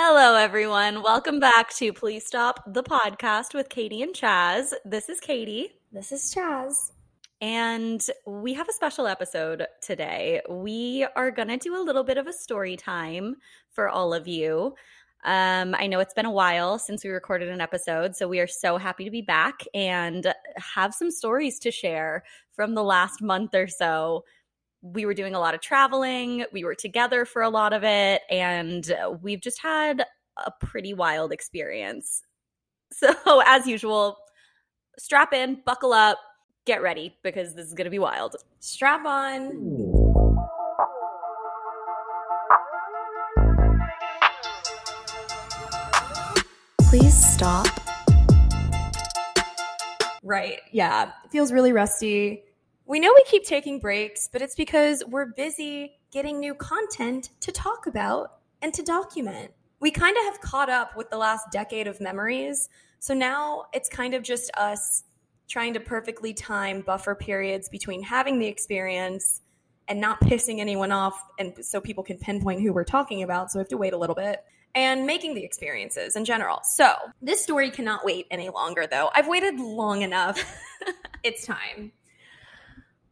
Hello, everyone. Welcome back to Please Stop the podcast with Katie and Chas. This is Katie. This is Chas. And we have a special episode today. We are going to do a little bit of a story time for all of you. Um, I know it's been a while since we recorded an episode, so we are so happy to be back and have some stories to share from the last month or so we were doing a lot of traveling. We were together for a lot of it. And uh, we've just had a pretty wild experience. So, as usual, strap in, buckle up, get ready because this is going to be wild. Strap on. Please stop. Right. Yeah. It feels really rusty. We know we keep taking breaks, but it's because we're busy getting new content to talk about and to document. We kind of have caught up with the last decade of memories. So now it's kind of just us trying to perfectly time buffer periods between having the experience and not pissing anyone off and so people can pinpoint who we're talking about so we have to wait a little bit and making the experiences in general so this story cannot wait any longer though i've waited long enough it's time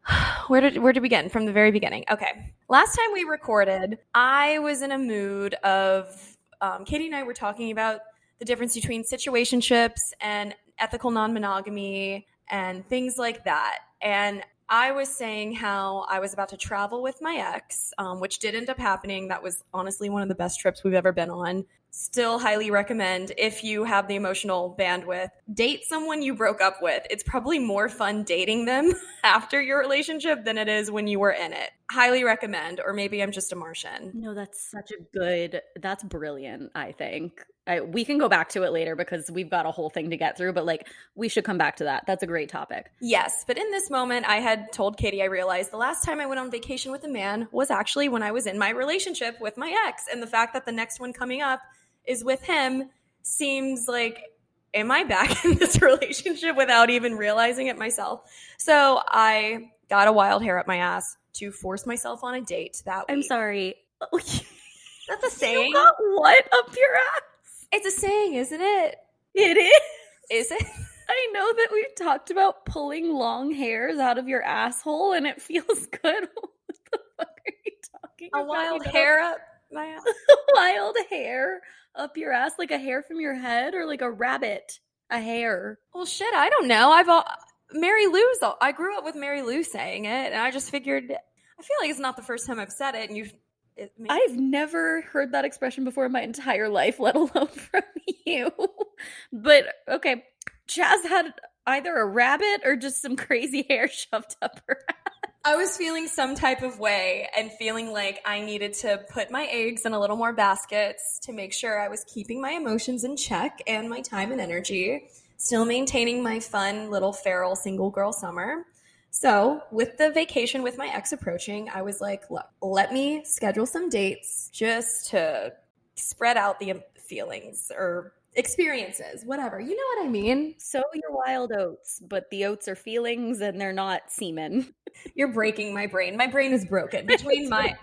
where did where did we begin? From the very beginning. Okay. Last time we recorded i was in a mood of um, katie and i were talking about the difference between situationships and ethical non-monogamy and things like that. And i was saying how i was about to travel with my ex um, which did end up happening. That was honestly one of the best trips we've ever been on still highly recommend if you have the emotional bandwidth date someone you broke up with. It's probably more fun dating them after your relationship than it is when you were in it. Highly recommend or maybe i'm just a martian. No that's such a good that's brilliant i think I, we can go back to it later because we've got a whole thing to get through but like we should come back to that that's a great topic yes but in this moment i had told katie i realized the last time i went on vacation with a man was actually when i was in my relationship with my ex and the fact that the next one coming up is with him seems like am I back in this relationship without even realizing it myself? So I got a wild hair up my ass to force myself on a date that week. I'm sorry. That's a saying. You got what up your ass? It's a saying, isn't it? It is. Is it? I know that we've talked about pulling long hairs out of your asshole and it feels good. what the fuck are you talking a about? A wild hair up my ass. wild hair up your ass like a hair from your head or like a rabbit a hair well shit i don't know i've all mary lou's all, i grew up with mary lou saying it and i just figured i feel like it's not the first time i've said it and you've it, I've never heard that expression before in my entire life, let alone from you. but okay, Chas had either a rabbit or just some crazy hair shoved up her ass. I was feeling some type of way and feeling like I needed to put my eggs in a little more baskets to make sure I was keeping my emotions in check and my time and energy, still maintaining my fun little feral single girl summer. So, with the vacation with my ex approaching, I was like, look, let me schedule some dates just to spread out the feelings or experiences, whatever. You know what I mean? So your wild oats, but the oats are feelings and they're not semen. You're breaking my brain. My brain is broken between my.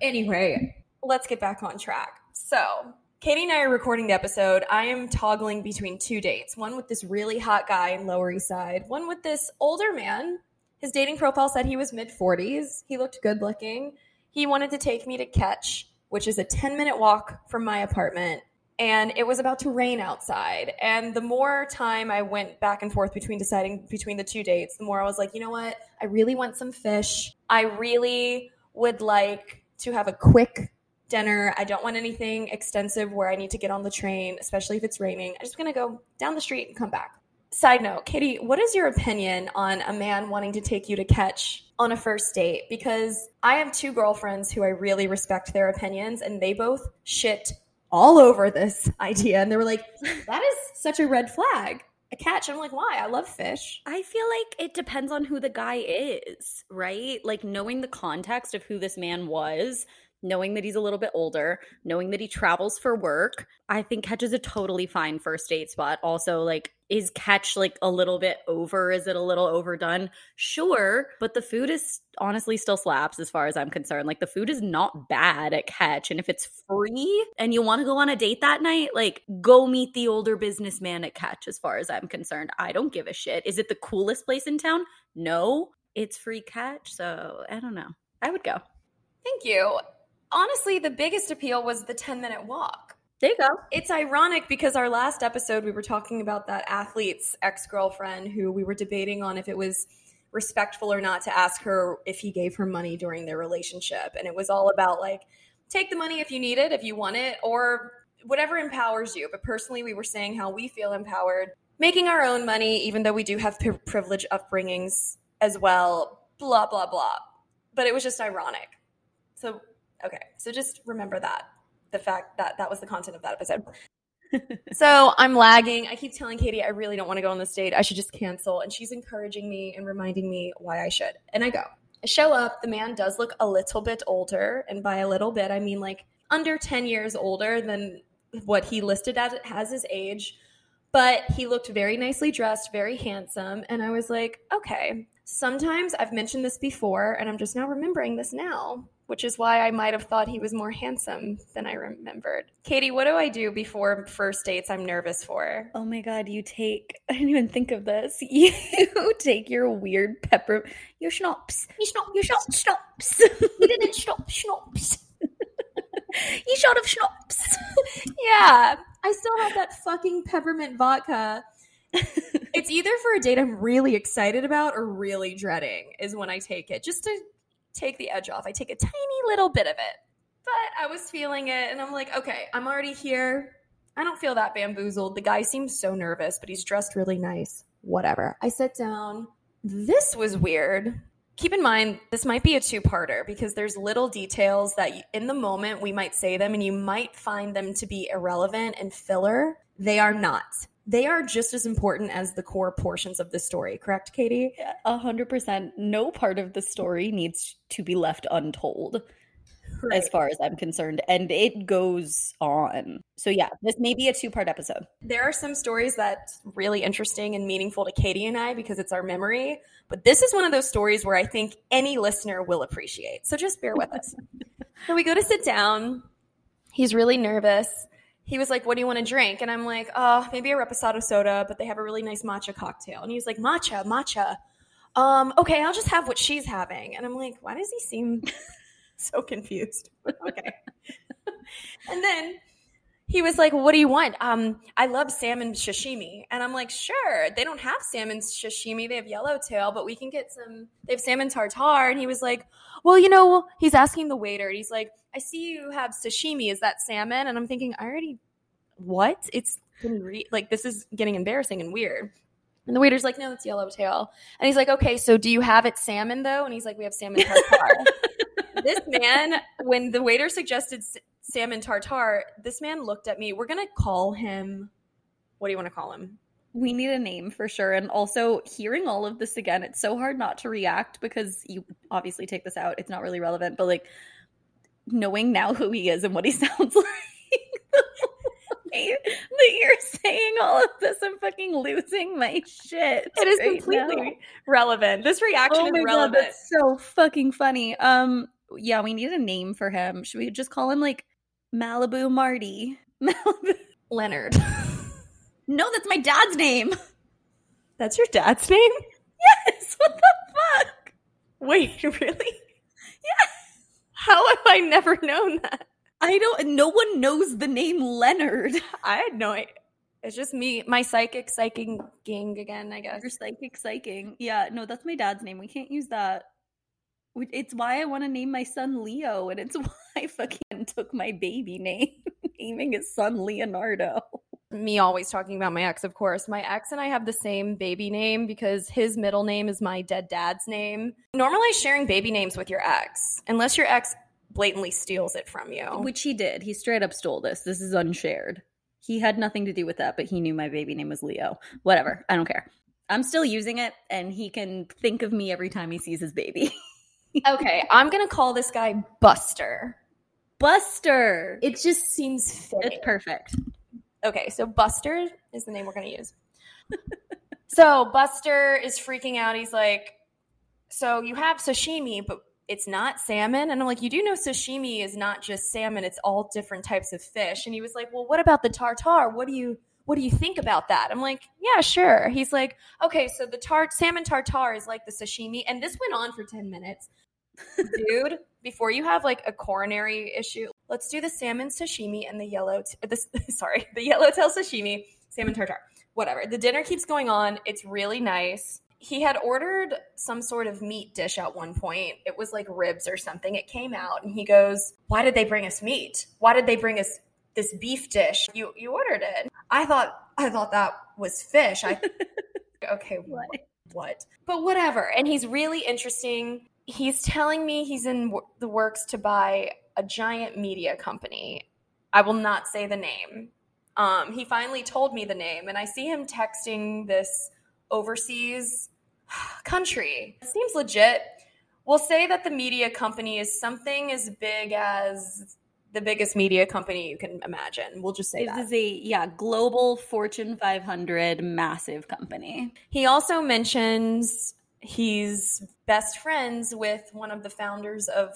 Anyway, let's get back on track. So, Katie and I are recording the episode. I am toggling between two dates one with this really hot guy in Lower East Side, one with this older man. His dating profile said he was mid 40s. He looked good looking. He wanted to take me to Catch, which is a 10 minute walk from my apartment and it was about to rain outside. And the more time I went back and forth between deciding between the two dates, the more I was like, you know what? I really want some fish. I really would like to have a quick dinner. I don't want anything extensive where I need to get on the train, especially if it's raining. I'm just gonna go down the street and come back. Side note, Katie, what is your opinion on a man wanting to take you to catch on a first date? Because I have two girlfriends who I really respect their opinions, and they both shit all over this idea and they were like that is such a red flag a catch i'm like why i love fish i feel like it depends on who the guy is right like knowing the context of who this man was knowing that he's a little bit older knowing that he travels for work i think catch is a totally fine first date spot also like is catch like a little bit over? Is it a little overdone? Sure, but the food is honestly still slaps as far as I'm concerned. Like the food is not bad at catch. And if it's free and you want to go on a date that night, like go meet the older businessman at catch as far as I'm concerned. I don't give a shit. Is it the coolest place in town? No, it's free catch. So I don't know. I would go. Thank you. Honestly, the biggest appeal was the 10 minute walk. There you go. It's ironic because our last episode, we were talking about that athlete's ex girlfriend who we were debating on if it was respectful or not to ask her if he gave her money during their relationship. And it was all about like, take the money if you need it, if you want it, or whatever empowers you. But personally, we were saying how we feel empowered making our own money, even though we do have pri- privileged upbringings as well, blah, blah, blah. But it was just ironic. So, okay. So just remember that the fact that that was the content of that episode. so I'm lagging. I keep telling Katie I really don't want to go on this date. I should just cancel. And she's encouraging me and reminding me why I should. And I go. I show up. The man does look a little bit older. And by a little bit, I mean like under 10 years older than what he listed as, as his age. But he looked very nicely dressed, very handsome. And I was like, okay, sometimes I've mentioned this before, and I'm just now remembering this now which is why I might have thought he was more handsome than I remembered. Katie, what do I do before first dates I'm nervous for? Oh my god, you take I didn't even think of this. You take your weird pepper your schnapps. You schnapps. You shot schnapps. you didn't stop schnapps. you shot of schnapps. yeah. I still have that fucking peppermint vodka. it's either for a date I'm really excited about or really dreading is when I take it. Just to take the edge off. I take a tiny little bit of it. But I was feeling it and I'm like, okay, I'm already here. I don't feel that bamboozled. The guy seems so nervous, but he's dressed really nice. Whatever. I sit down. This was weird. Keep in mind, this might be a two parter because there's little details that in the moment we might say them and you might find them to be irrelevant and filler. They are not they are just as important as the core portions of the story, correct, Katie? A hundred percent. No part of the story needs to be left untold. Right. As far as I'm concerned, and it goes on. So, yeah, this may be a two part episode. There are some stories that's really interesting and meaningful to Katie and I because it's our memory. But this is one of those stories where I think any listener will appreciate. So, just bear with us. so, we go to sit down. He's really nervous he was like, What do you want to drink? And I'm like, Oh, maybe a reposado soda, but they have a really nice matcha cocktail. And he was like, Matcha, matcha. Um, okay, I'll just have what she's having. And I'm like, Why does he seem so confused? okay. and then he was like, What do you want? Um, I love salmon sashimi. And I'm like, Sure. They don't have salmon sashimi. They have yellowtail, but we can get some. They have salmon tartare. And he was like, Well, you know, he's asking the waiter. And he's like, I see you have sashimi. Is that salmon? And I'm thinking, I already, what? It's like, this is getting embarrassing and weird. And the waiter's like, no, it's yellowtail. And he's like, okay, so do you have it salmon though? And he's like, we have salmon tartare. this man, when the waiter suggested salmon tartar, this man looked at me. We're going to call him, what do you want to call him? We need a name for sure. And also, hearing all of this again, it's so hard not to react because you obviously take this out. It's not really relevant, but like, knowing now who he is and what he sounds like. that you're saying all of this, I'm fucking losing my shit. It is right completely now. relevant. This reaction oh is relevant. God, that's so fucking funny. Um, yeah, we need a name for him. Should we just call him like Malibu Marty? Malibu Leonard. no, that's my dad's name. That's your dad's name? Yes. What the fuck? Wait, really? Yes. How have I never known that? I don't. No one knows the name Leonard. I had no idea. It's just me, my psychic psyching gang again. I guess your psychic psyching. Yeah, no, that's my dad's name. We can't use that. It's why I want to name my son Leo, and it's why I fucking took my baby name, naming his son Leonardo me always talking about my ex, of course. My ex and I have the same baby name because his middle name is my dead dad's name. Normalize sharing baby names with your ex, unless your ex blatantly steals it from you. Which he did. He straight up stole this. This is unshared. He had nothing to do with that, but he knew my baby name was Leo. Whatever. I don't care. I'm still using it, and he can think of me every time he sees his baby. okay, I'm going to call this guy Buster. Buster. It just seems fitting. It's perfect. Okay, so Buster is the name we're going to use. so Buster is freaking out. He's like, So you have sashimi, but it's not salmon. And I'm like, You do know sashimi is not just salmon, it's all different types of fish. And he was like, Well, what about the tartar? What do you what do you think about that? I'm like, yeah, sure. He's like, okay, so the tart salmon tartar is like the sashimi, and this went on for ten minutes, dude. Before you have like a coronary issue, let's do the salmon sashimi and the yellow. T- the, sorry, the yellowtail sashimi, salmon tartar, whatever. The dinner keeps going on. It's really nice. He had ordered some sort of meat dish at one point. It was like ribs or something. It came out, and he goes, "Why did they bring us meat? Why did they bring us this beef dish? You you ordered it." I thought I thought that was fish. I okay, what? What? But whatever. And he's really interesting. He's telling me he's in the works to buy a giant media company. I will not say the name. Um, he finally told me the name, and I see him texting this overseas country. It seems legit. We'll say that the media company is something as big as the biggest media company you can imagine. We'll just say it that. Is a yeah, global Fortune 500 massive company. He also mentions he's best friends with one of the founders of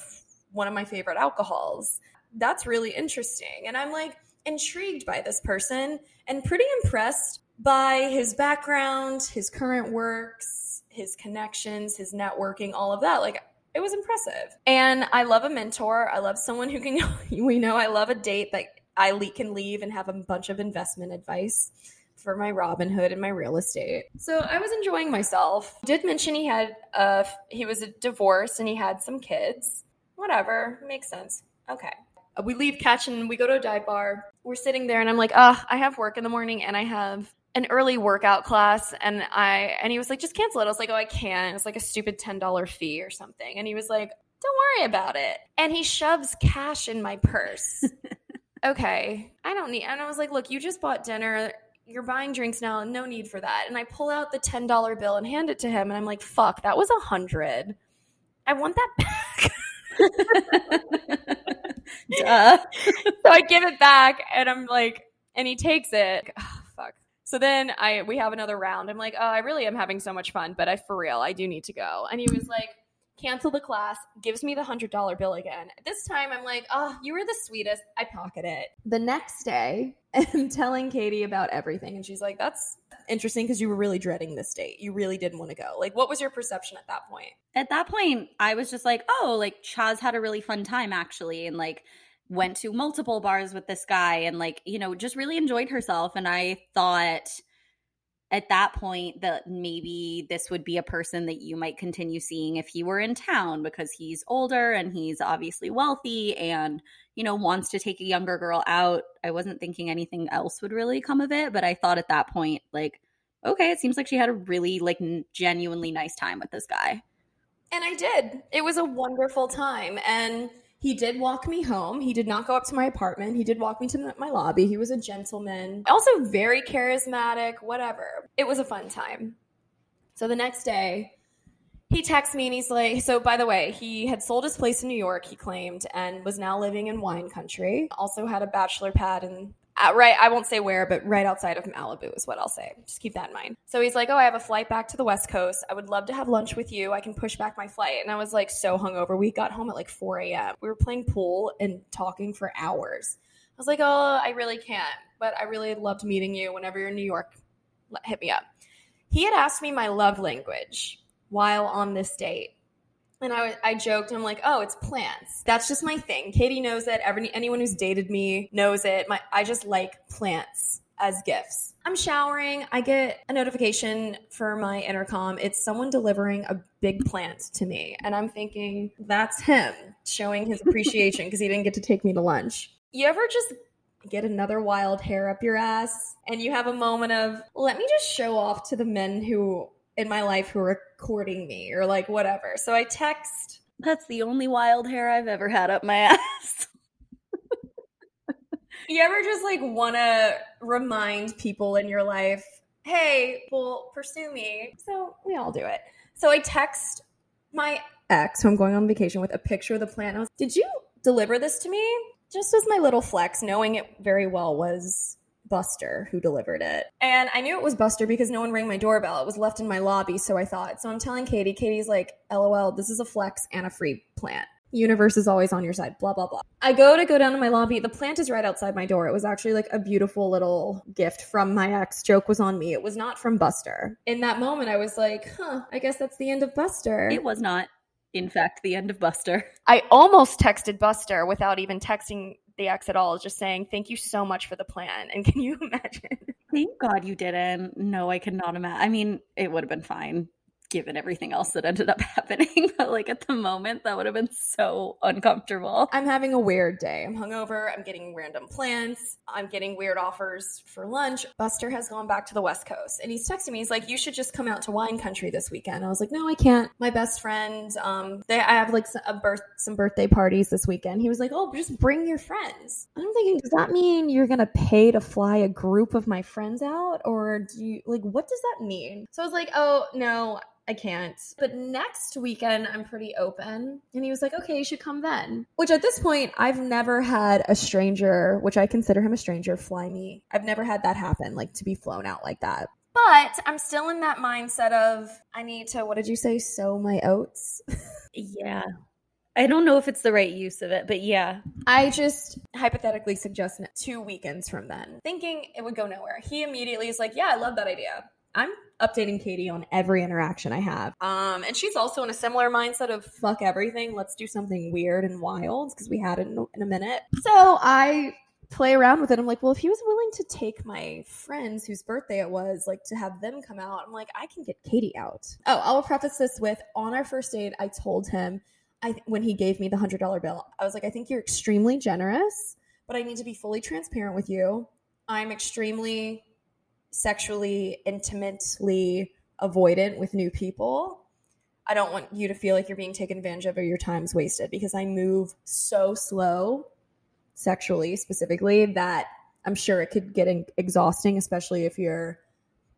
one of my favorite alcohols. That's really interesting. And I'm like intrigued by this person and pretty impressed by his background, his current works, his connections, his networking, all of that. Like it was impressive. And I love a mentor. I love someone who can, we know I love a date that I can leave and have a bunch of investment advice for my Robinhood and my real estate. So I was enjoying myself. Did mention he had a he was a divorce and he had some kids. Whatever, makes sense. Okay. We leave catch and we go to a dive bar. We're sitting there and I'm like, "Ah, oh, I have work in the morning and I have an early workout class and I and he was like, just cancel it. I was like, oh, I can't. It's like a stupid ten dollar fee or something. And he was like, don't worry about it. And he shoves cash in my purse. okay, I don't need. And I was like, look, you just bought dinner. You're buying drinks now. No need for that. And I pull out the ten dollar bill and hand it to him. And I'm like, fuck, that was a hundred. I want that back. Duh. so I give it back, and I'm like, and he takes it. Oh, fuck. So then I we have another round. I'm like, oh, I really am having so much fun, but I for real, I do need to go. And he was like, cancel the class, gives me the hundred dollar bill again. This time I'm like, oh, you were the sweetest. I pocket it. The next day, I'm telling Katie about everything, and she's like, that's interesting because you were really dreading this date. You really didn't want to go. Like, what was your perception at that point? At that point, I was just like, oh, like Chas had a really fun time actually, and like went to multiple bars with this guy and like you know just really enjoyed herself and i thought at that point that maybe this would be a person that you might continue seeing if he were in town because he's older and he's obviously wealthy and you know wants to take a younger girl out. I wasn't thinking anything else would really come of it but i thought at that point like okay it seems like she had a really like genuinely nice time with this guy. And i did. It was a wonderful time. And he did walk me home. He did not go up to my apartment. He did walk me to my lobby. He was a gentleman, also very charismatic, whatever. It was a fun time. So the next day, he texts me and he's like, so by the way, he had sold his place in New York, he claimed, and was now living in wine country. Also had a bachelor pad in Uh, right, I won't say where, but right outside of Malibu is what I'll say. Just keep that in mind. So he's like, Oh, I have a flight back to the West Coast. I would love to have lunch with you. I can push back my flight. And I was like, so hungover. We got home at like 4 a.m. We were playing pool and talking for hours. I was like, Oh, I really can't, but I really loved meeting you. Whenever you're in New York, hit me up. He had asked me my love language while on this date. And I, I joked, I'm like, oh, it's plants. That's just my thing. Katie knows it. Every, anyone who's dated me knows it. My, I just like plants as gifts. I'm showering. I get a notification for my intercom. It's someone delivering a big plant to me. And I'm thinking, that's him showing his appreciation because he didn't get to take me to lunch. You ever just get another wild hair up your ass and you have a moment of, let me just show off to the men who in my life who are courting me or like whatever. So I text. That's the only wild hair I've ever had up my ass. you ever just like want to remind people in your life, hey, well, pursue me? So we all do it. So I text my ex who I'm going on vacation with a picture of the plant. I was, did you deliver this to me? Just as my little flex, knowing it very well was Buster who delivered it. And I knew it was Buster because no one rang my doorbell. It was left in my lobby, so I thought. So I'm telling Katie, Katie's like, LOL, this is a flex and a free plant. Universe is always on your side, blah, blah, blah. I go to go down to my lobby. The plant is right outside my door. It was actually like a beautiful little gift from my ex. Joke was on me. It was not from Buster. In that moment, I was like, huh, I guess that's the end of Buster. It was not, in fact, the end of Buster. I almost texted Buster without even texting the ex at all, is just saying, thank you so much for the plan. And can you imagine? Thank God you didn't. No, I could not imagine. I mean, it would have been fine given everything else that ended up happening. But like at the moment, that would have been so uncomfortable. I'm having a weird day. I'm hungover. I'm getting random plans. I'm getting weird offers for lunch. Buster has gone back to the West Coast and he's texting me. He's like, You should just come out to wine country this weekend. I was like, No, I can't. My best friend, um, they I have like a birth some birthday parties this weekend. He was like, Oh, just bring your friends. I'm thinking, does that mean you're gonna pay to fly a group of my friends out? Or do you like what does that mean? So I was like, Oh no, I can't. But next weekend, I'm pretty open. And he was like, okay, you should come then. Which at this point, I've never had a stranger, which I consider him a stranger, fly me. I've never had that happen, like to be flown out like that. But I'm still in that mindset of I need to, what did you say, sow my oats? yeah. I don't know if it's the right use of it, but yeah. I just hypothetically suggest two weekends from then, thinking it would go nowhere. He immediately is like, Yeah, I love that idea. I'm updating Katie on every interaction I have. Um, and she's also in a similar mindset of fuck everything. Let's do something weird and wild because we had it in, in a minute. So I play around with it. I'm like, well, if he was willing to take my friends whose birthday it was, like to have them come out, I'm like, I can get Katie out. Oh, I'll preface this with on our first date, I told him I when he gave me the hundred dollar bill, I was like, I think you're extremely generous, but I need to be fully transparent with you. I'm extremely sexually intimately avoidant with new people. I don't want you to feel like you're being taken advantage of or your time's wasted because I move so slow sexually specifically that I'm sure it could get exhausting, especially if you're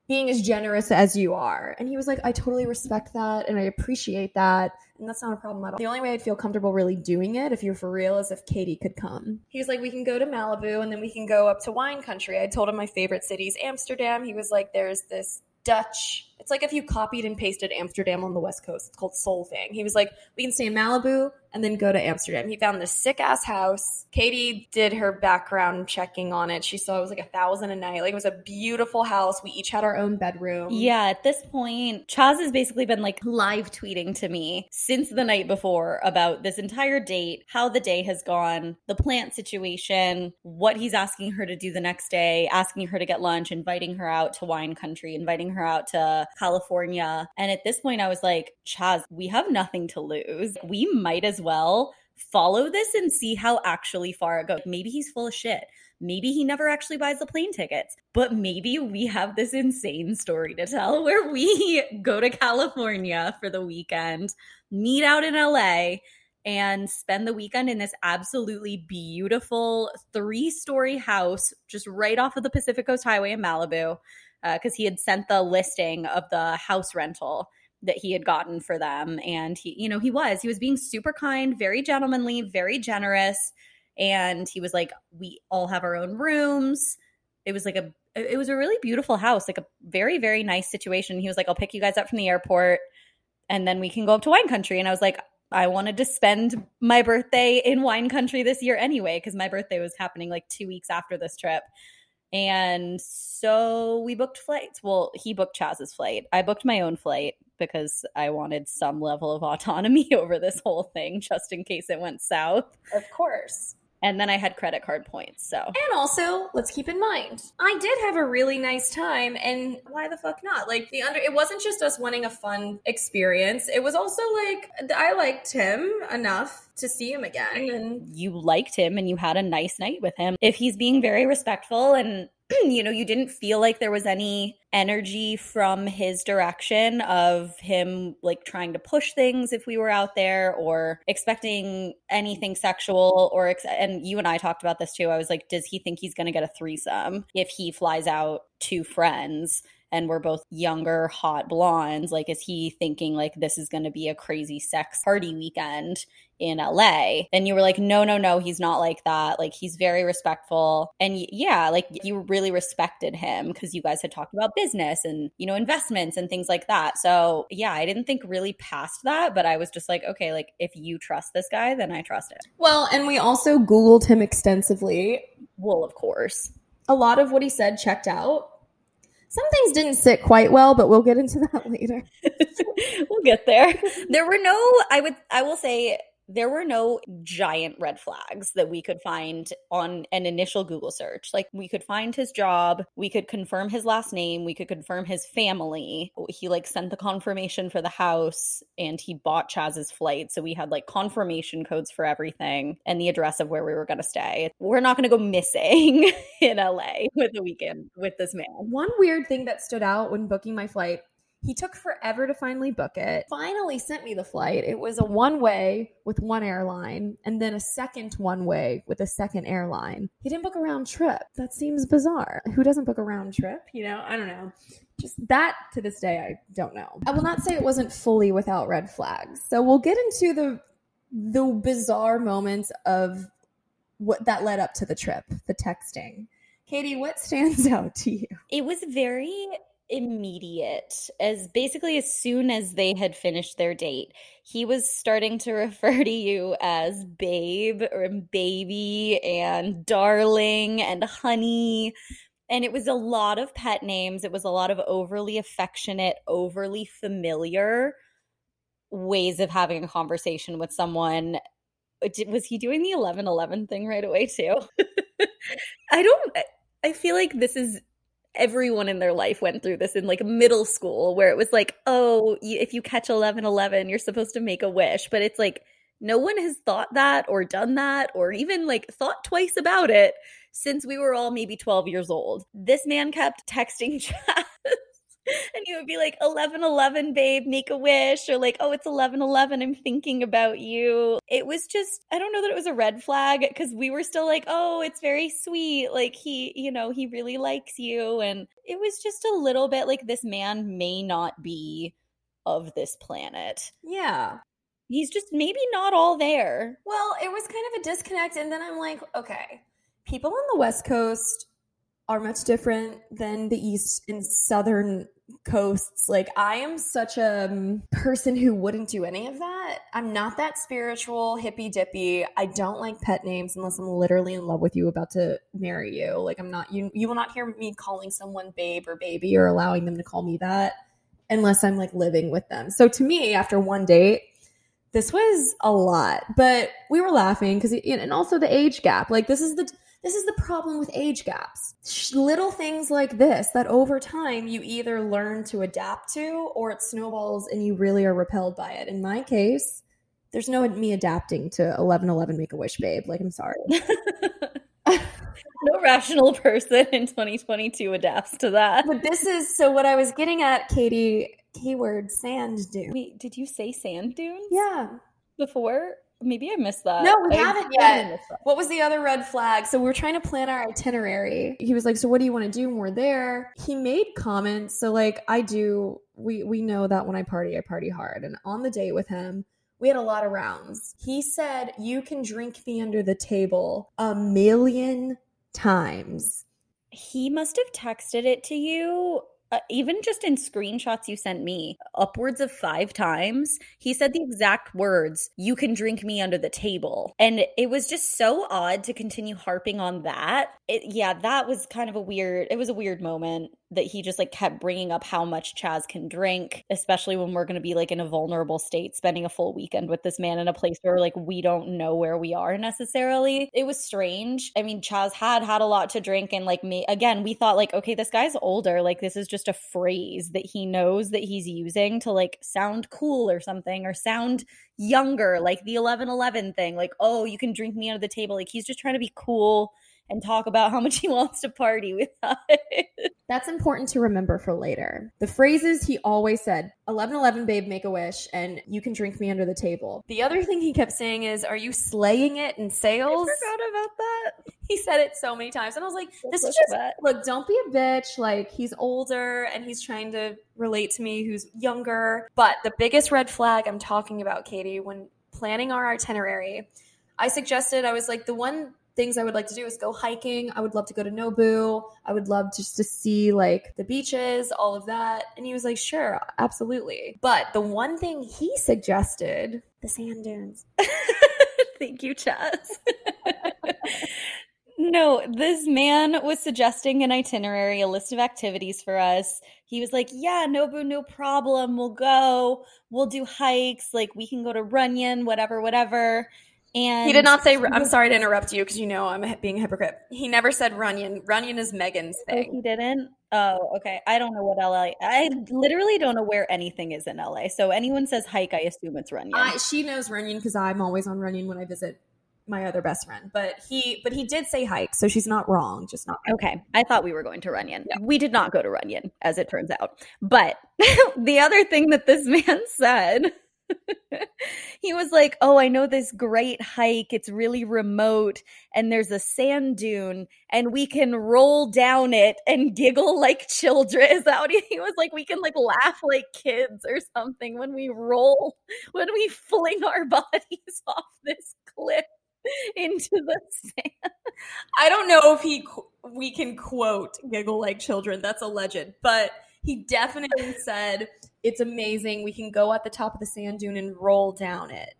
being as generous as you are. And he was like, I totally respect that and I appreciate that. And that's not a problem at all. The only way I'd feel comfortable really doing it, if you're for real, is if Katie could come. He was like, We can go to Malibu and then we can go up to wine country. I told him my favorite city's Amsterdam. He was like, There's this Dutch. It's like if you copied and pasted Amsterdam on the West Coast. It's called Solvang. He was like, we can stay in Malibu and then go to Amsterdam. He found this sick ass house. Katie did her background checking on it. She saw it was like a thousand a night. Like it was a beautiful house. We each had our own bedroom. Yeah, at this point, Chas has basically been like live tweeting to me since the night before about this entire date, how the day has gone, the plant situation, what he's asking her to do the next day, asking her to get lunch, inviting her out to wine country, inviting her out to California. And at this point, I was like, Chas, we have nothing to lose. We might as well follow this and see how actually far it goes. Maybe he's full of shit. Maybe he never actually buys the plane tickets, but maybe we have this insane story to tell where we go to California for the weekend, meet out in LA, and spend the weekend in this absolutely beautiful three story house just right off of the Pacific Coast Highway in Malibu because uh, he had sent the listing of the house rental that he had gotten for them. And he you know he was he was being super kind very gentlemanly very generous. And he was like we all have our own rooms. It was like a it was a really beautiful house like a very very nice situation. He was like i'll pick you guys up from the airport and then we can go up to wine country. And i was like i wanted to spend my birthday in wine country this year anyway because my birthday was happening like two weeks after this trip and so we booked flights. Well, he booked Chas's flight. I booked my own flight because I wanted some level of autonomy over this whole thing just in case it went south. Of course. And then I had credit card points. So, and also, let's keep in mind, I did have a really nice time, and why the fuck not? Like the under, it wasn't just us wanting a fun experience. It was also like I liked him enough to see him again, and you liked him, and you had a nice night with him. If he's being very respectful and you know you didn't feel like there was any energy from his direction of him like trying to push things if we were out there or expecting anything sexual or ex- and you and I talked about this too. I was like, does he think he's going to get a threesome if he flies out two friends? and we're both younger, hot blondes. Like, is he thinking like this is going to be a crazy sex party weekend in LA? And you were like, no, no, no, he's not like that. Like, he's very respectful. And yeah, like you really respected him because you guys had talked about business and, you know, investments and things like that. So yeah, I didn't think really past that, but I was just like, okay, like if you trust this guy, then I trust it. Well, and we also Googled him extensively. Well, of course. A lot of what he said checked out some things didn't sit quite well, but we'll get into that later. we'll get there. There were no, I would, I will say, there were no giant red flags that we could find on an initial Google search. Like we could find his job, we could confirm his last name, we could confirm his family. He like sent the confirmation for the house and he bought Chas's flight. So we had like confirmation codes for everything and the address of where we were going to stay. We're not going to go missing in LA with the weekend with this man. One weird thing that stood out when booking my flight he took forever to finally book it. Finally sent me the flight. It was a one way with one airline and then a second one way with a second airline. He didn't book a round trip. That seems bizarre. Who doesn't book a round trip? You know, I don't know. Just that to this day, I don't know. I will not say it wasn't fully without red flags. So we'll get into the the bizarre moments of what that led up to the trip, the texting. Katie, what stands out to you? It was very immediate as basically as soon as they had finished their date he was starting to refer to you as babe or baby and darling and honey. And it was a lot of pet names. It was a lot of overly affectionate overly familiar ways of having a conversation with someone. Uh, was he doing the 1111 thing right away too? I don't i feel like this is everyone in their life went through this in like middle school where it was like, oh, if you catch 1111, you're supposed to make a wish. But it's like, no one has thought that or done that or even like thought twice about it since we were all maybe 12 years old. This man kept texting and you would be like 1111 babe make a wish or like oh it's 1111 i'm thinking about you. It was just i don't know that it was a red flag because we were still like oh it's very sweet like he you know he really likes you. And it was just a little bit like this man may not be of this planet. Yeah. He's just maybe not all there. Well it was kind of a disconnect and then i'm like okay people on the west coast are much different than the east and southern coasts. Like I am such a um, person who wouldn't do any of that. I'm not that spiritual, hippy dippy. I don't like pet names unless I'm literally in love with you, about to marry you. Like I'm not you. You will not hear me calling someone babe or baby or allowing them to call me that unless I'm like living with them. So to me, after one date. This was a lot, but we were laughing because, and also the age gap. Like, this is the this is the problem with age gaps. Little things like this that over time you either learn to adapt to or it snowballs and you really are repelled by it. In my case, there's no me adapting to 1111 make a wish babe. Like, I'm sorry. no rational person in 2022 adapts to that. But this is so what I was getting at, Katie. Keyword sand dune. Wait, did you say sand dunes? Yeah. Before? Maybe I missed that. No, we I haven't yet. What was the other red flag? So we are trying to plan our itinerary. He was like, "So what do you want to do when we're there?" He made comments. So like I do, we we know that when I party, I party hard. And on the date with him, we had a lot of rounds. He said, "You can drink me under the table a million times." He must have texted it to you uh, even just in screenshots you sent me, upwards of five times, he said the exact words, You can drink me under the table. And it was just so odd to continue harping on that. It, yeah, that was kind of a weird, it was a weird moment that he just like kept bringing up how much Chas can drink, especially when we're going to be like in a vulnerable state, spending a full weekend with this man in a place where like we don't know where we are necessarily. It was strange. I mean, Chas had had a lot to drink, and like me, again, we thought like, okay, this guy's older. Like, this is just a phrase that he knows that he's using to like sound cool or something or sound younger, like the 1111 thing. Like, oh, you can drink me under the table. Like, he's just trying to be cool and talk about how much he wants to party with us. That's important to remember for later. The phrases he always said 1111, babe, make a wish, and you can drink me under the table. The other thing he kept saying is, Are you slaying it in sales? I forgot about that. He said it so many times. And I was like, This is just, look, don't be a bitch. Like, he's older and he's trying to relate to me who's younger. But the biggest red flag I'm talking about, Katie, when planning our itinerary, I suggested, I was like, the one things I would like to do is go hiking. I would love to go to Nobu. I would love just to see like the beaches, all of that. And he was like, sure, absolutely. But the one thing he suggested, the sand dunes. Thank you, Chas. no, this man was suggesting an itinerary, a list of activities for us. He was like, Yeah, Nobu, no problem. We'll go. We'll do hikes. Like, we can go to Runyon, whatever, whatever. And he did not say. I'm sorry to interrupt you because you know I'm being a hypocrite. He never said Runyon. Runyon is Megan's oh, thing. Oh, he didn't. Oh, okay. I don't know what LA. I literally don't know where anything is in LA. So anyone says hike, I assume it's Runyon. Uh, she knows Runyon because I'm always on Runyon when I visit my other best friend. But he, but he did say hike, so she's not wrong. Just not okay. I thought we were going to Runyon. Yeah. We did not go to Runyon, as it turns out. But the other thing that this man said he was like, Oh, I know this great hike. It's really remote, and there's a sand dune, and we can roll down it and giggle like children. Is that what he, he was like? We can like laugh like kids or something when we roll, when we fling our bodies off this cliff into the sand. I don't know if he we can quote giggle like children. That's a legend, but he definitely said it's amazing. We can go at the top of the sand dune and roll down it.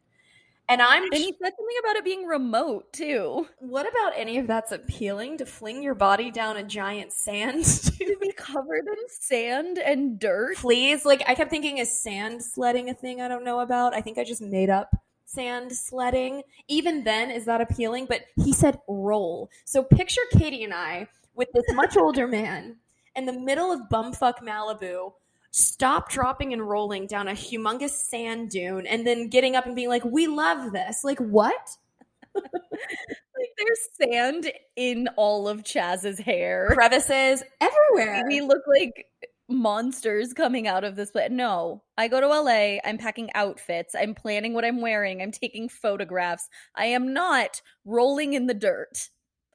And I'm And he said something about it being remote too. What about any of that's appealing to fling your body down a giant sand to be covered in sand and dirt? Please, like I kept thinking is sand sledding a thing I don't know about? I think I just made up sand sledding. Even then is that appealing, but he said roll. So picture Katie and I with this much older man in the middle of bumfuck Malibu stop dropping and rolling down a humongous sand dune and then getting up and being like, we love this. Like, what? like there's sand in all of Chas's hair, crevices everywhere. We look like monsters coming out of this place. No, I go to LA. I'm packing outfits. I'm planning what I'm wearing. I'm taking photographs. I am not rolling in the dirt.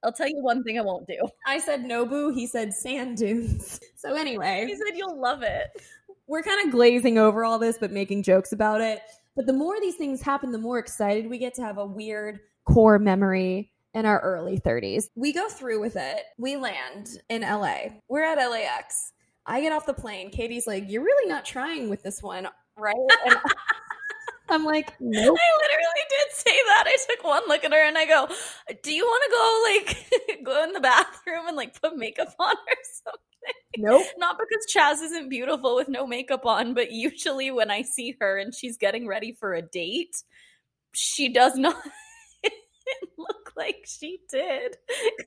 I'll tell you one thing I won't do. I said Nobu. He said sand dunes. So anyway, he said you'll love it. We're kind of glazing over all this, but making jokes about it. But the more these things happen, the more excited we get to have a weird core memory in our early 30s. We go through with it. We land in LA. We're at LAX. I get off the plane. Katie's like, You're really not trying with this one, right? And I'm like, nope. I literally did say that. I took one look at her and I go, Do you want to go like go in the bathroom and like put makeup on or something? Nope. Not because Chas isn't beautiful with no makeup on, but usually when I see her and she's getting ready for a date, she does not look like she did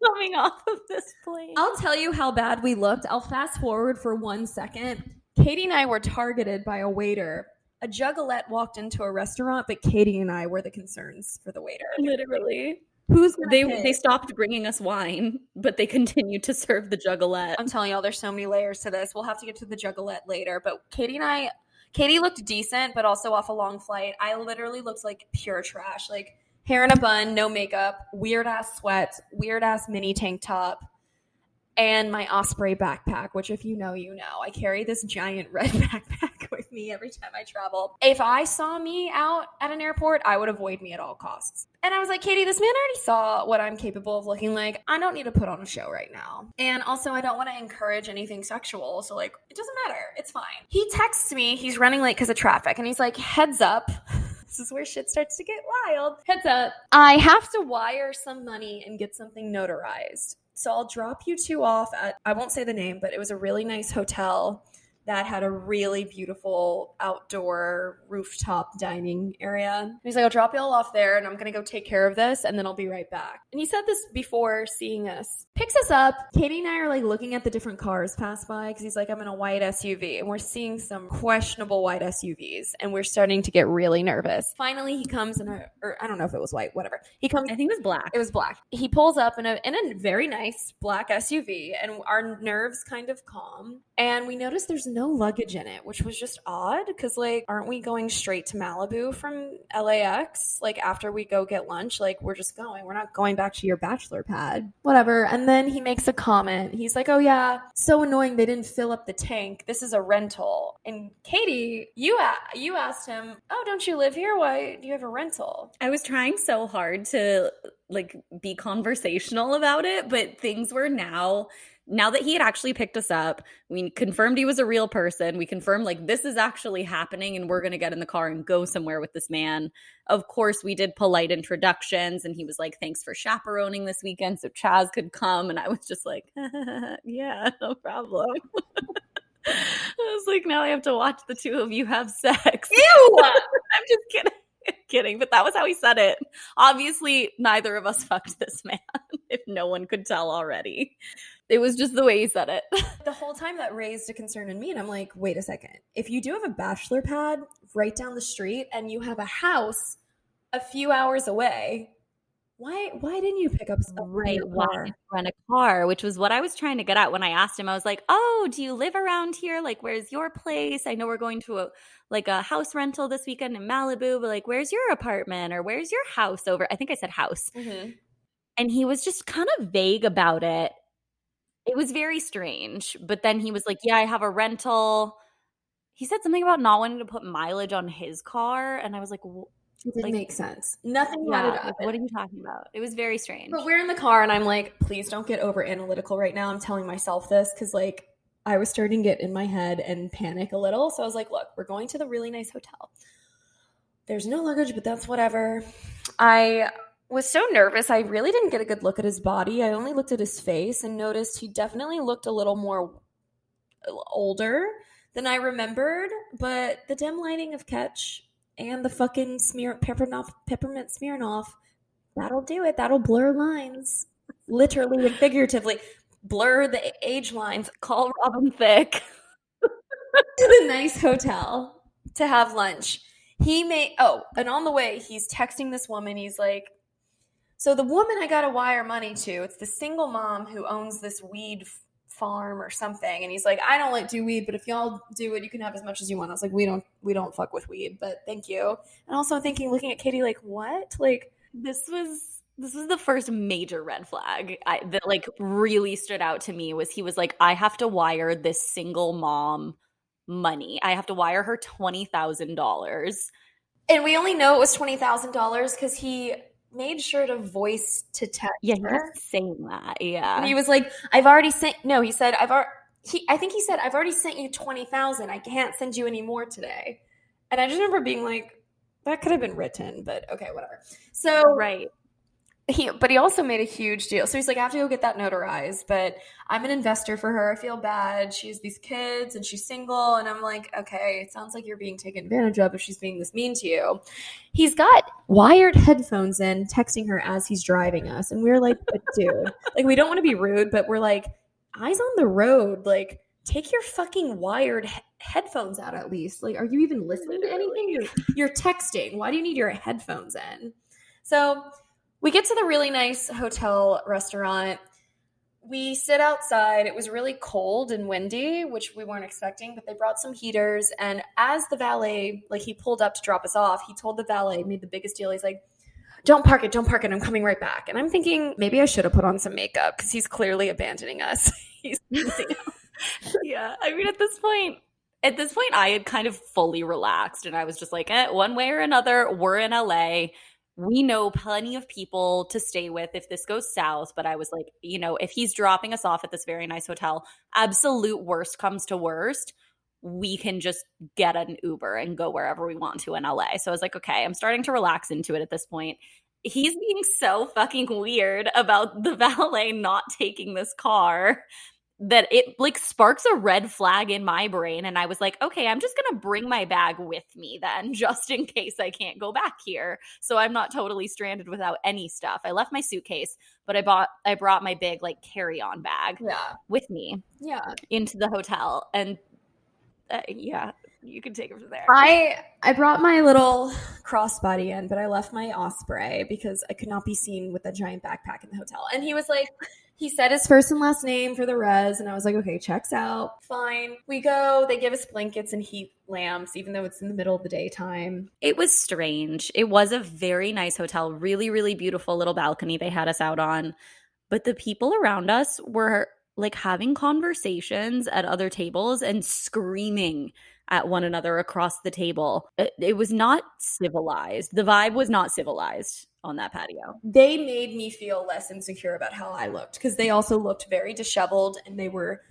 coming off of this plane. I'll tell you how bad we looked. I'll fast forward for one second. Katie and I were targeted by a waiter a juggalette walked into a restaurant, but Katie and I were the concerns for the waiter. Literally. Who's they they stopped bringing us wine, but they continued to serve the juggalette. I'm telling y'all, there's so many layers to this. We'll have to get to the juggalette later. But Katie and I, Katie looked decent, but also off a long flight. I literally looked like pure trash, like hair in a bun, no makeup, weird ass sweats, weird ass mini tank top, and my Osprey backpack, which if you know, you know. I carry this giant red backpack with me every time I travel. If I saw me out at an airport, I would avoid me at all costs. And I was like, Katie, this man already saw what I'm capable of looking like. I don't need to put on a show right now. And also, I don't want to encourage anything sexual. So, like, it doesn't matter. It's fine. He texts me, he's running late because of traffic, and he's like, heads up. this is where shit starts to get wild. Heads up. I have to wire some money and get something notarized. So I'll drop you two off at, I won't say the name, but it was a really nice hotel that had a really beautiful outdoor rooftop dining area. He's like, I'll drop y'all off there and I'm gonna go take care of this and then I'll be right back. And he said this before seeing us. Picks us up. Katie and I are like looking at the different cars pass by because he's like, I'm in a white SUV and we're seeing some questionable white SUVs and we're starting to get really nervous. Finally, he comes in a, or I don't know if it was white, whatever. He comes. I think it was black. It was black. He pulls up in a in a very nice black SUV, and our nerves kind of calm. And we noticed there's no luggage in it, which was just odd because, like, aren't we going straight to Malibu from LAX? Like, after we go get lunch, like, we're just going. We're not going back to your bachelor pad. Whatever. And then he makes a comment. He's like, oh, yeah, so annoying they didn't fill up the tank. This is a rental. And Katie, you, a- you asked him, oh, don't you live here? Why do you have a rental? I was trying so hard to like be conversational about it, but things were now now that he had actually picked us up, we confirmed he was a real person. We confirmed like this is actually happening and we're going to get in the car and go somewhere with this man. Of course, we did polite introductions and he was like, "Thanks for chaperoning this weekend so Chas could come." And I was just like, "Yeah, no problem." I was like, now I have to watch the two of you have sex. Ew! I'm just kidding. kidding, but that was how he said it. Obviously, neither of us fucked this man, if no one could tell already. It was just the way he said it. the whole time that raised a concern in me, and I'm like, wait a second. If you do have a bachelor pad right down the street and you have a house a few hours away, why why didn't you pick up right why rent a car which was what i was trying to get at when i asked him i was like oh do you live around here like where's your place i know we're going to a like a house rental this weekend in malibu but like where's your apartment or where's your house over i think i said house mm-hmm. And he was just kind of vague about it it was very strange but then he was like yeah i have a rental he said something about not wanting to put mileage on his car and i was like it didn't like, make sense. Nothing yeah, added up. What are you talking about? It was very strange. But we're in the car, and I'm like, please don't get over analytical right now. I'm telling myself this because, like, I was starting to get in my head and panic a little. So I was like, look, we're going to the really nice hotel. There's no luggage, but that's whatever. I was so nervous. I really didn't get a good look at his body. I only looked at his face and noticed he definitely looked a little more older than I remembered. But the dim lighting of Catch and the fucking smear peppermint peppermint Smirnoff. That'll do it. That'll blur lines, literally and figuratively, blur the age lines. Call Robin Thicke to the nice hotel to have lunch. He may oh, and on the way he's texting this woman. He's like, "So the woman I got to wire money to, it's the single mom who owns this weed farm or something and he's like i don't like do weed but if y'all do it you can have as much as you want. I was like we don't we don't fuck with weed but thank you. And also thinking looking at katie like what? Like this was this was the first major red flag I, that like really stood out to me was he was like i have to wire this single mom money. I have to wire her $20000 and we only know it was $20000 because he made sure to voice to text. Yeah, he's saying that. Yeah, and he was like, "I've already sent." No, he said, "I've already." He, I think he said, "I've already sent you twenty thousand. I can't send you any more today." And I just remember being like, "That could have been written, but okay, whatever." So right, he but he also made a huge deal. So he's like i have to go get that notarized but i'm an investor for her. I feel bad. She has these kids and she's single. And i'm like okay it sounds like you're being taken advantage of if she's being this mean to you. He's got wired headphones in texting her as he's driving us. And we're like dude like we don't want to be rude but we're like eyes on the road. Like take your fucking wired he- headphones out at least. Like are you even listening to anything? You're, you're texting. Why do you need your headphones in? So we get to the really nice hotel restaurant. We sit outside. It was really cold and windy, which we weren't expecting, but they brought some heaters. And as the valet, like he pulled up to drop us off, he told the valet, made the biggest deal. He's like, don't park it, don't park it. I'm coming right back. And I'm thinking maybe I should have put on some makeup because he's clearly abandoning us. he's yeah. I mean, at this point, at this point, I had kind of fully relaxed and I was just like, eh, one way or another, we're in LA we know plenty of people to stay with if this goes south. But I was like, you know, if he's dropping us off at this very nice hotel, absolute worst comes to worst, we can just get an Uber and go wherever we want to in LA. So I was like, okay, I'm starting to relax into it at this point. He's being so fucking weird about the valet not taking this car. That it like sparks a red flag in my brain and i was like okay i'm just gonna bring my bag with me then just in case i can't go back here so i'm not totally stranded without any stuff i left my suitcase but i bought i brought my big like carry-on bag Yeah. with me Yeah. into the hotel and uh, yeah you can take it from there I I brought my little crossbody in, but I left my osprey because I could not be seen with a giant backpack in the hotel. And he was like, he said his first and last name for the res, and I was like, okay, checks out, fine. We go. They give us blankets and heat lamps, even though it's in the middle of the daytime. It was strange. It was a very nice hotel, really, really beautiful little balcony they had us out on. But the people around us were like having conversations at other tables and screaming at one another across the table. It, it was not civilized. The vibe was not civilized on that patio. They made me feel less insecure about how I looked because they also looked very disheveled and they were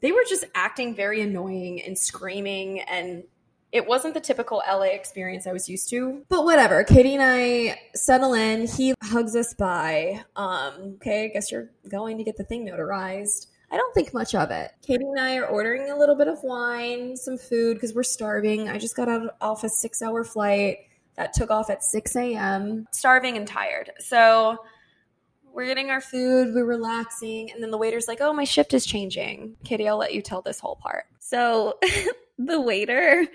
they were just acting very annoying and screaming and it wasn't the typical LA experience I was used to. But whatever. Katie and I settle in. He hugs us by. Um, okay, I guess you're going to get the thing notarized. I don't think much of it. Katie and I are ordering a little bit of wine, some food because we're starving. I just got out off a six hour flight that took off at 6 a.m. Starving and tired. So we're getting our food, we're relaxing, and then the waiter's like, Oh, my shift is changing. Katie, I'll let you tell this whole part. So the waiter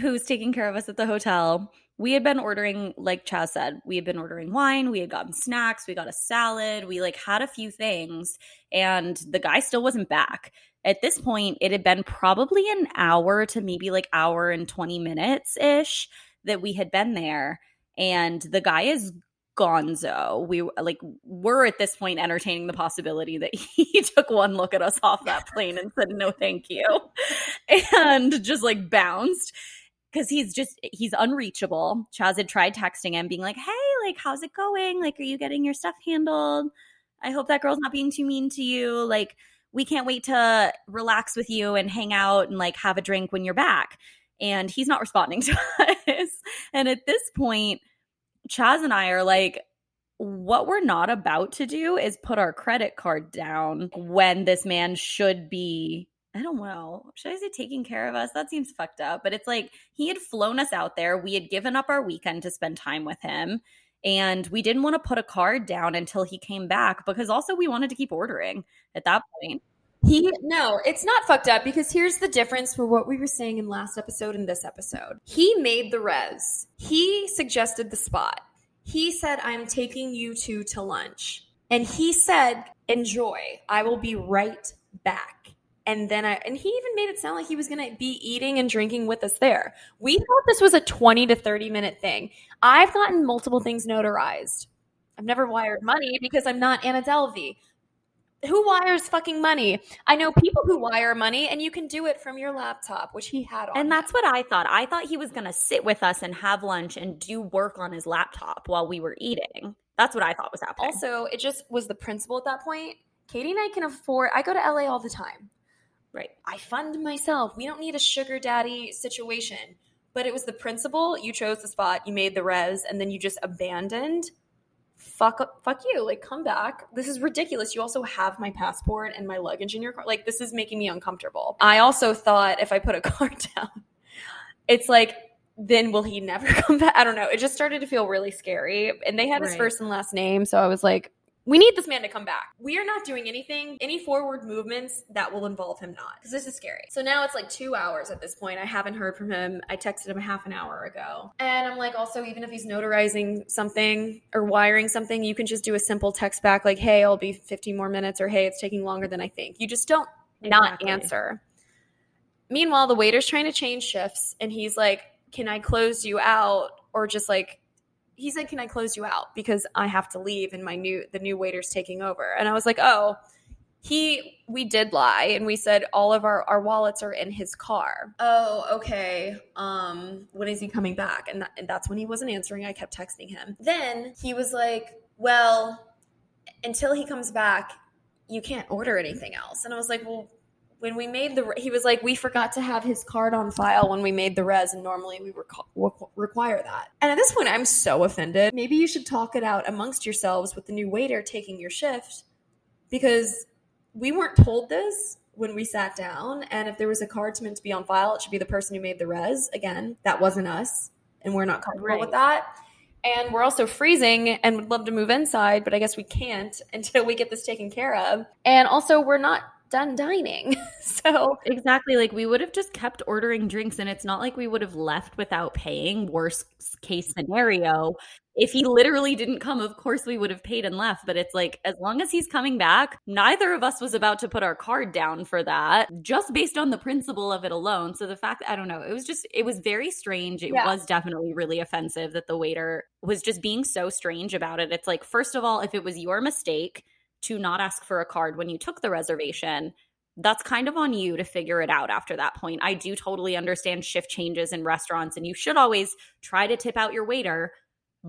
who's taking care of us at the hotel, we had been ordering, like Chas said, we had been ordering wine, we had gotten snacks, we got a salad, we like had a few things, and the guy still wasn't back. At this point, it had been probably an hour to maybe like hour and 20 minutes ish that we had been there. And the guy is gonzo. We like we're at this point entertaining the possibility that he took one look at us off that plane and said no thank you and just like bounced because he's just he's unreachable. Chas had tried texting him, being like, "Hey, like, how's it going? Like, are you getting your stuff handled? I hope that girl's not being too mean to you. Like, we can't wait to relax with you and hang out and like have a drink when you're back." And he's not responding to us. And at this point, Chas and I are like, what we're not about to do is put our credit card down when this man should be I don't know. Should I say taking care of us? That seems fucked up. But it's like he had flown us out there. We had given up our weekend to spend time with him. And we didn't want to put a card down until he came back because also we wanted to keep ordering at that point. He no, it's not fucked up because here's the difference for what we were saying in last episode and this episode. He made the res. He suggested the spot. He said, "I'm taking you two to lunch," and he said, "Enjoy. I will be right back." And then I and he even made it sound like he was going to be eating and drinking with us there. We thought this was a 20 to 30 minute thing. I've gotten multiple things notarized. I've never wired money because I'm not Anna Delvey who wires fucking money? I know people who wire money and you can do it from your laptop, which he had on. And that's what I thought. I thought he was going to sit with us and have lunch and do work on his laptop while we were eating. That's what I thought was happening. also, it just was the principle at that point. Katie and I can afford, I go to LA all the time. Right. I fund myself. We don't need a sugar daddy situation. But it was the principle. You chose the spot, you made the res, and then you just abandoned. Fuck up, fuck you. Like, come back. This is ridiculous. You also have my passport and my luggage in your car. Like, this is making me uncomfortable. I also thought if I put a card down, it's like, then will he never come back? I don't know. It just started to feel really scary. And they had his first and last name. So I was like, we need this man to come back. We are not doing anything, any forward movements that will involve him not, because this is scary. So now it's like two hours at this point. I haven't heard from him. I texted him half an hour ago. And I'm like, also, even if he's notarizing something or wiring something, you can just do a simple text back like, hey, I'll be 15 more minutes, or hey, it's taking longer than I think. You just don't not answer. Meanwhile, the waiter's trying to change shifts, and he's like, can I close you out? Or just like, he said, "Can I close you out because I have to leave and my new the new waiter's taking over." And I was like, "Oh, he we did lie and we said all of our our wallets are in his car." Oh, okay. Um, when is he coming back? And, that, and that's when he wasn't answering. I kept texting him. Then he was like, "Well, until he comes back, you can't order anything else." And I was like, "Well, when we made the he was like we forgot to have his card on file when we made the res and normally we reco- requ- require that and at this point i'm so offended maybe you should talk it out amongst yourselves with the new waiter taking your shift because we weren't told this when we sat down. And if there was a card meant to be on file, it should be the person who made the res. Again, that wasn't us, and we're not comfortable Right. with that. And we're also freezing and would love to move inside, but I guess we can't until we get this taken care of. And also, we're not done dining. so, Exactly. Like we would have just kept ordering drinks and it's not like we would have left without paying. Worst case scenario. If he literally didn't come, of course we would have paid and left. But it's like, as long as he's coming back, neither of us was about to put our card down for that, just based on the principle of it alone. So the fact, I don't know, it was just, it was very strange. It Yeah. was definitely really offensive that the waiter was just being so strange about it. It's like, first of all, if it was your mistake to not ask for a card when you took the reservation, that's kind of on you to figure it out after that point. I do totally understand shift changes in restaurants, and you should always try to tip out your waiter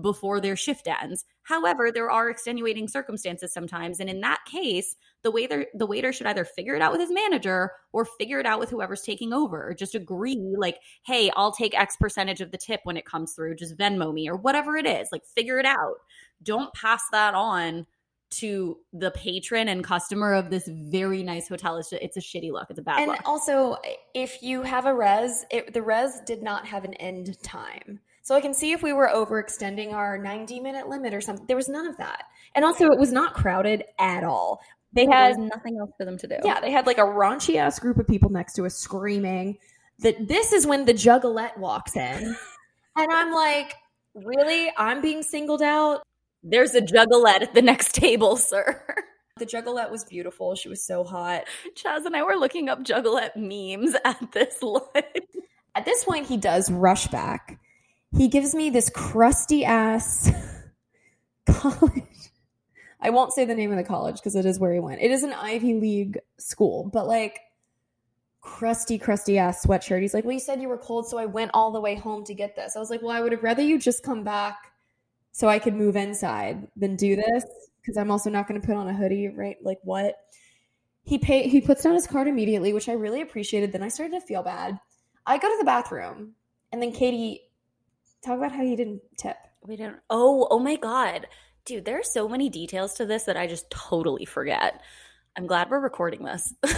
before their shift ends. However, there are extenuating circumstances sometimes, and in that case, the waiter the waiter should either figure it out with his manager or figure it out with whoever's taking over. Or just agree, like, "Hey, I'll take X percentage of the tip when it comes through. Just Venmo me or whatever it is. Like, figure it out. Don't pass that on." To the patron and customer of this very nice hotel. It's, it's a shitty look. It's a bad and look. also, if you have a res, it, the res did not have an end time. So I can see if we were overextending our 90 minute limit or something. There was none of that. And also, it was not crowded at all. They There had nothing else for them to do. Yeah, they had like a raunchy ass group of people next to us screaming that this is when the juggalette walks in. and I'm like, really? I'm being singled out? There's a juggalette at the next table, sir. The juggalette was beautiful. She was so hot. Chas and I were looking up juggalette memes at this. At this point, he does rush back. He gives me this crusty ass college. I won't say the name of the college because it is where he went. It is an Ivy League school, but like crusty, crusty ass sweatshirt. He's like, Well, you said you were cold, so I went all the way home to get this. I was like, Well, I would have rather you just come back so I could move inside than do this because I'm also not going to put on a hoodie, right? Like, what? He pay he puts down his card immediately, which I really appreciated. Then I started to feel bad. I go to the bathroom, and then Katie talk about how he didn't tip. We didn't. Oh, oh my god, dude! There are so many details to this that I just totally forget. I'm glad we're recording this.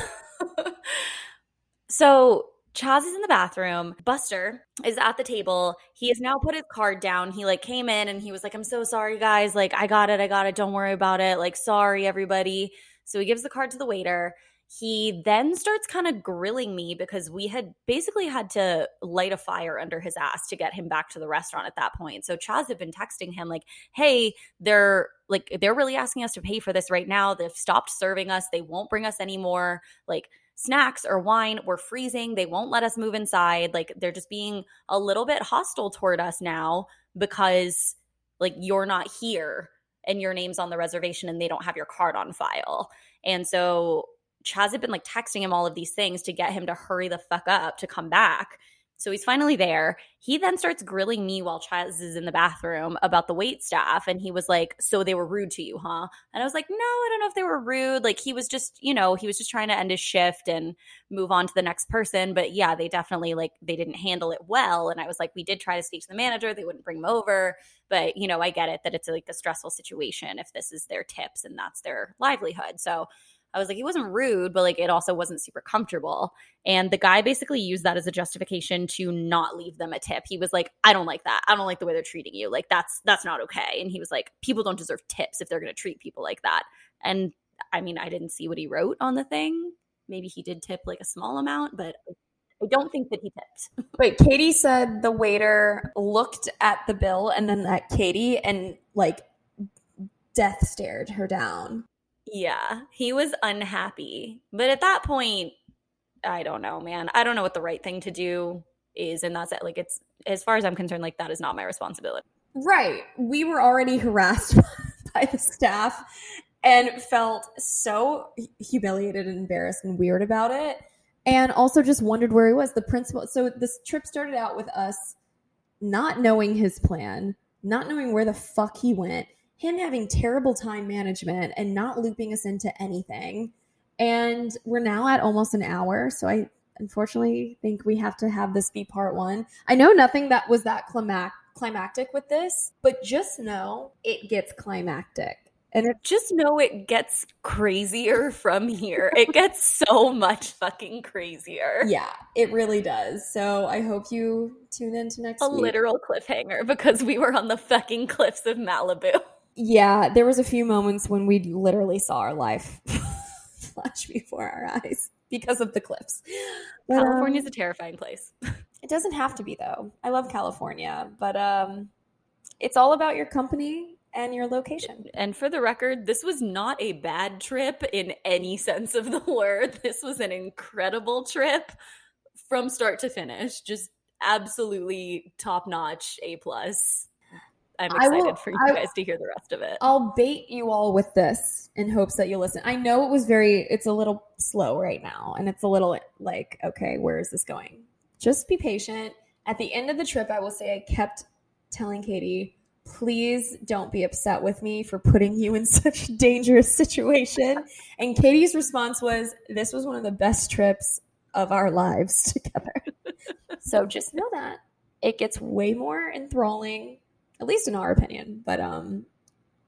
so Chas is in the bathroom. Buster is at the table. He has now put his card down. He like came in and he was like, "I'm so sorry, guys. Like, I got it. I got it. Don't worry about it. Like, sorry, everybody." So he gives the card to the waiter. He then starts kind of grilling me because we had basically had to light a fire under his ass to get him back to the restaurant at that point. So Chas had been texting him like, "Hey, they're like they're really asking us to pay for this right now. They've stopped serving us. They won't bring us anymore. like snacks or wine. We're freezing. They won't let us move inside. Like they're just being a little bit hostile toward us now because like you're not here and your name's on the reservation and they don't have your card on file." And so Chas had been like texting him all of these things to get him to hurry the fuck up to come back. So he's finally there. He then starts grilling me while Chas is in the bathroom about the wait staff. And he was like, So they were rude to you, huh? And I was like, No, I don't know if they were rude. Like he was just, you know, he was just trying to end his shift and move on to the next person. But yeah, they definitely like they didn't handle it well. And I was like, We did try to speak to the manager, they wouldn't bring him over. But, you know, I get it that it's like a stressful situation if this is their tips and that's their livelihood. So I was like, he wasn't rude, but like it also wasn't super comfortable. And the guy basically used that as a justification to not leave them a tip. He was like, I don't like that. I don't like the way they're treating you. Like that's that's not okay. And he was like, people don't deserve tips if they're gonna treat people like that. And I mean, I didn't see what he wrote on the thing. Maybe he did tip like a small amount, but I don't think that he tipped. Wait, Katie said the waiter looked at the bill and then at Katie and like death stared her down. Yeah, he was unhappy. But at that point, I don't know, man. I don't know what the right thing to do is. And that's it. Like, it's as far as I'm concerned, like, that is not my responsibility. Right. We were already harassed by the staff and felt so humiliated and embarrassed and weird about it. And also just wondered where he was. The principal. So this trip started out with us not knowing his plan, not knowing where the fuck he went, him having terrible time management and not looping us into anything. And we're now at almost an hour. So I unfortunately think we have to have this be part one. I know nothing that was that climac- climactic with this, but just know it gets climactic. And it, just know it gets crazier from here. It gets so much fucking crazier. yeah, it really does. So I hope you tune into next A week. literal cliffhanger because we were on the fucking cliffs of Malibu. yeah, there was a few moments when we literally saw our life flash before our eyes because of the cliffs. But, um, California's a terrifying place. It doesn't have to be though. I love California, but um it's all about your company and your location. And for the record, this was not a bad trip in any sense of the word. This was an incredible trip from start to finish. Just absolutely top notch, A plus. I'm excited will- for you I- guys to hear the rest of it. I'll bait you all with this in hopes that you'll listen. I know it was very it's a little slow right now and it's a little like okay, where is this going? Just be patient. At the end of the trip, I will say I kept telling Katie, please don't be upset with me for putting you in such a dangerous situation. And Katie's response was, this was one of the best trips of our lives together. so just know that it gets way more enthralling, at least in our opinion. But um,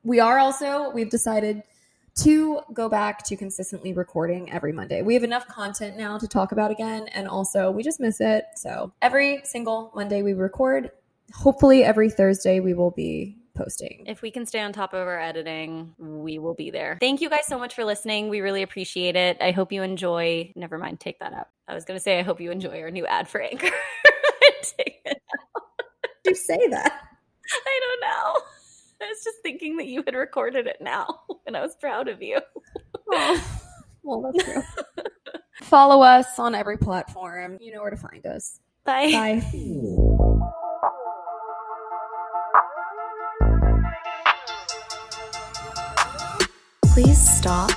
we are also, we've decided to go back to consistently recording every Monday. We have enough content now to talk about again, and also we just miss it. So every single Monday we record. Hopefully, every Thursday we will be posting. If we can stay on top of our editing, we will be there. Thank you guys so much for listening. We really appreciate it. I hope you enjoy. Never mind, take that out. I was going to say, I hope you enjoy our new ad for Anchor. take it. you say that? I don't know. I was just thinking that you had recorded it now, and I was proud of you. Oh, well, that's true. Follow us on every platform. You know where to find us. Bye. Bye. Please stop